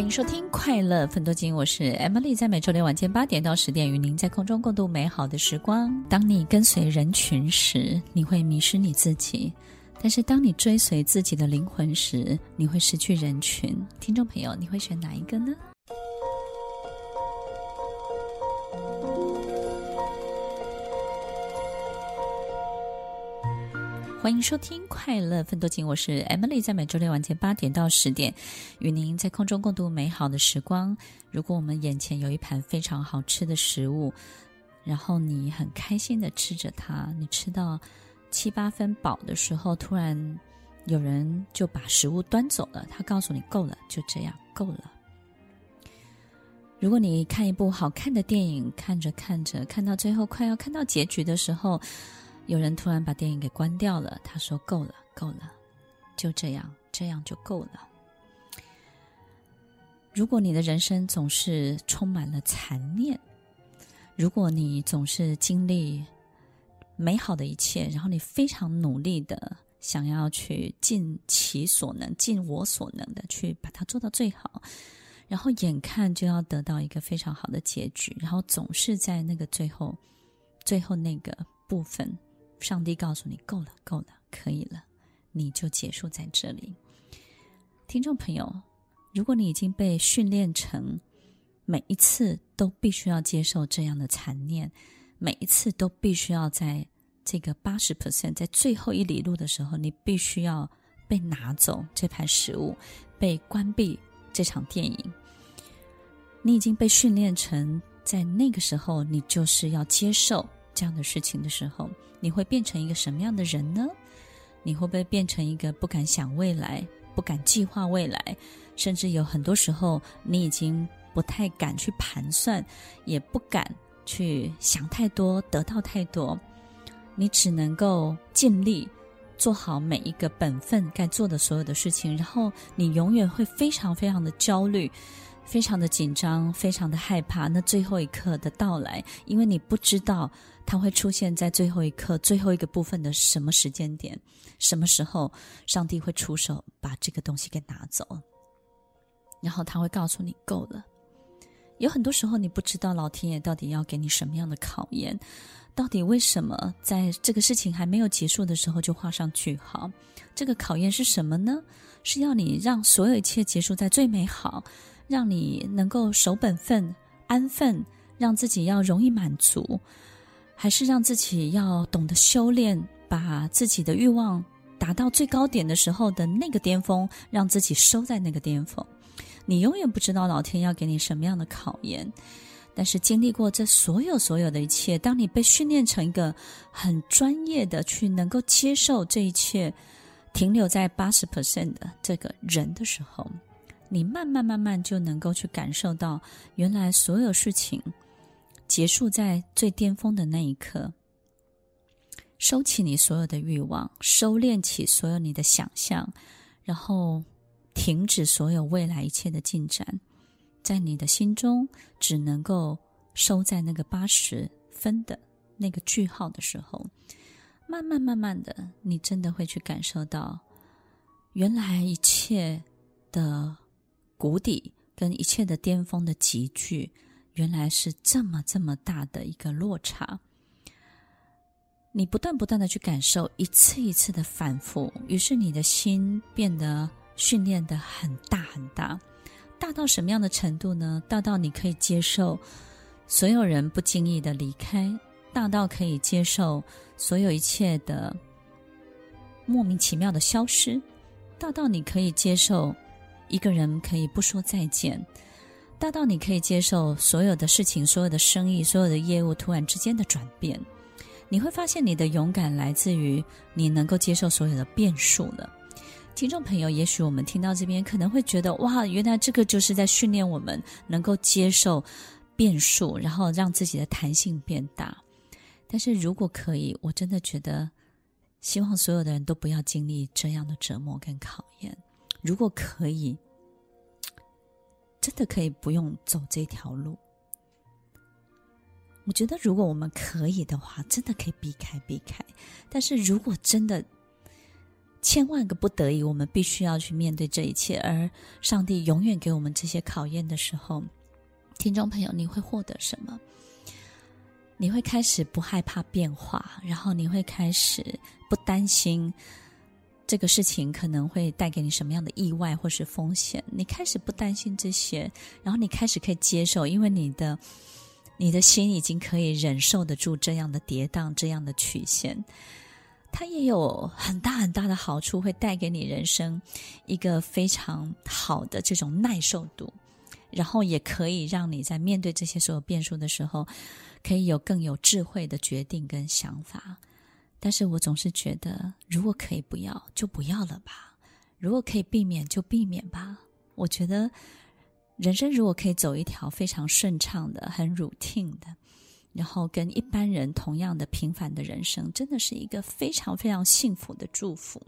欢迎收听《快乐分多金》，我是 Emily，在每周六晚间八点到十点，与您在空中共度美好的时光。当你跟随人群时，你会迷失你自己；但是当你追随自己的灵魂时，你会失去人群。听众朋友，你会选哪一个呢？欢迎收听《快乐分多金》，我是 Emily，在每周六晚间八点到十点，与您在空中共度美好的时光。如果我们眼前有一盘非常好吃的食物，然后你很开心的吃着它，你吃到七八分饱的时候，突然有人就把食物端走了，他告诉你够了，就这样够了。如果你看一部好看的电影，看着看着，看到最后快要看到结局的时候，有人突然把电影给关掉了，他说：“够了，够了，就这样，这样就够了。”如果你的人生总是充满了残念，如果你总是经历美好的一切，然后你非常努力的想要去尽其所能、尽我所能的去把它做到最好，然后眼看就要得到一个非常好的结局，然后总是在那个最后、最后那个部分。上帝告诉你够了，够了，可以了，你就结束在这里。听众朋友，如果你已经被训练成每一次都必须要接受这样的残念，每一次都必须要在这个八十 percent，在最后一里路的时候，你必须要被拿走这盘食物，被关闭这场电影。你已经被训练成在那个时候，你就是要接受。这样的事情的时候，你会变成一个什么样的人呢？你会不会变成一个不敢想未来、不敢计划未来，甚至有很多时候你已经不太敢去盘算，也不敢去想太多、得到太多，你只能够尽力做好每一个本分该做的所有的事情，然后你永远会非常非常的焦虑。非常的紧张，非常的害怕那最后一刻的到来，因为你不知道它会出现在最后一刻、最后一个部分的什么时间点，什么时候上帝会出手把这个东西给拿走，然后他会告诉你够了。有很多时候你不知道老天爷到底要给你什么样的考验，到底为什么在这个事情还没有结束的时候就画上句号？这个考验是什么呢？是要你让所有一切结束在最美好。让你能够守本分、安分，让自己要容易满足，还是让自己要懂得修炼，把自己的欲望达到最高点的时候的那个巅峰，让自己收在那个巅峰。你永远不知道老天要给你什么样的考验，但是经历过这所有所有的一切，当你被训练成一个很专业的去能够接受这一切，停留在八十 percent 的这个人的时候。你慢慢慢慢就能够去感受到，原来所有事情结束在最巅峰的那一刻，收起你所有的欲望，收敛起所有你的想象，然后停止所有未来一切的进展，在你的心中只能够收在那个八十分的那个句号的时候，慢慢慢慢的，你真的会去感受到，原来一切的。谷底跟一切的巅峰的集聚，原来是这么这么大的一个落差。你不断不断的去感受，一次一次的反复，于是你的心变得训练的很大很大，大到什么样的程度呢？大到你可以接受所有人不经意的离开，大到可以接受所有一切的莫名其妙的消失，大到你可以接受。一个人可以不说再见，大到你可以接受所有的事情、所有的生意、所有的业务突然之间的转变。你会发现，你的勇敢来自于你能够接受所有的变数了。听众朋友，也许我们听到这边可能会觉得，哇，原来这个就是在训练我们能够接受变数，然后让自己的弹性变大。但是如果可以，我真的觉得，希望所有的人都不要经历这样的折磨跟考验。如果可以，真的可以不用走这条路。我觉得，如果我们可以的话，真的可以避开避开。但是如果真的千万个不得已，我们必须要去面对这一切。而上帝永远给我们这些考验的时候，听众朋友，你会获得什么？你会开始不害怕变化，然后你会开始不担心这个事情可能会带给你什么样的意外或是风险。你开始不担心这些，然后你开始可以接受，因为你的你的心已经可以忍受得住这样的跌宕，这样的曲线。它也有很大很大的好处，会带给你人生一个非常好的这种耐受度，然后也可以让你在面对这些所有变数的时候。可以有更有智慧的决定跟想法，但是我总是觉得，如果可以不要，就不要了吧；如果可以避免，就避免吧。我觉得，人生如果可以走一条非常顺畅的、很 routine 的，然后跟一般人同样的平凡的人生，真的是一个非常非常幸福的祝福。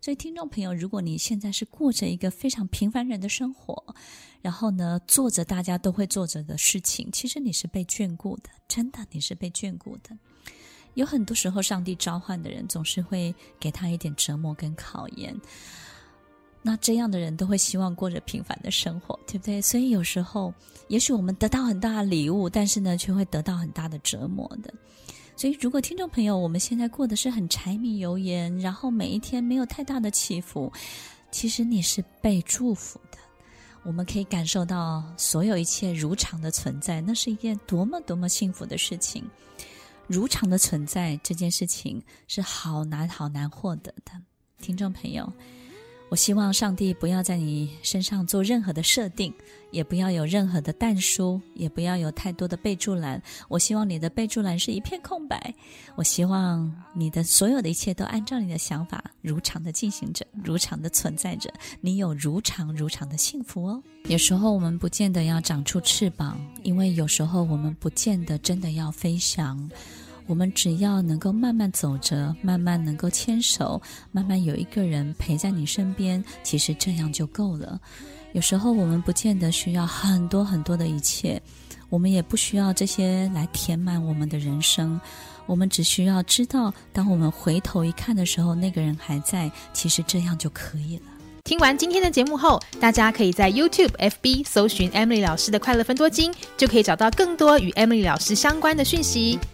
所以，听众朋友，如果你现在是过着一个非常平凡人的生活，然后呢，做着大家都会做着的事情，其实你是被眷顾的，真的，你是被眷顾的。有很多时候，上帝召唤的人总是会给他一点折磨跟考验，那这样的人都会希望过着平凡的生活，对不对？所以有时候，也许我们得到很大的礼物，但是呢，却会得到很大的折磨的。所以，如果听众朋友，我们现在过的是很柴米油盐，然后每一天没有太大的起伏，其实你是被祝福的。我们可以感受到所有一切如常的存在，那是一件多么多么幸福的事情。如常的存在这件事情是好难好难获得的，听众朋友。我希望上帝不要在你身上做任何的设定，也不要有任何的但书，也不要有太多的备注栏。我希望你的备注栏是一片空白。我希望你的所有的一切都按照你的想法如常的进行着，如常的存在着。你有如常如常的幸福哦。有时候我们不见得要长出翅膀，因为有时候我们不见得真的要飞翔。我们只要能够慢慢走着，慢慢能够牵手，慢慢有一个人陪在你身边，其实这样就够了。有时候我们不见得需要很多很多的一切，我们也不需要这些来填满我们的人生。我们只需要知道，当我们回头一看的时候，那个人还在，其实这样就可以了。听完今天的节目后，大家可以在 YouTube、FB 搜寻 Emily 老师的快乐分多金，就可以找到更多与 Emily 老师相关的讯息。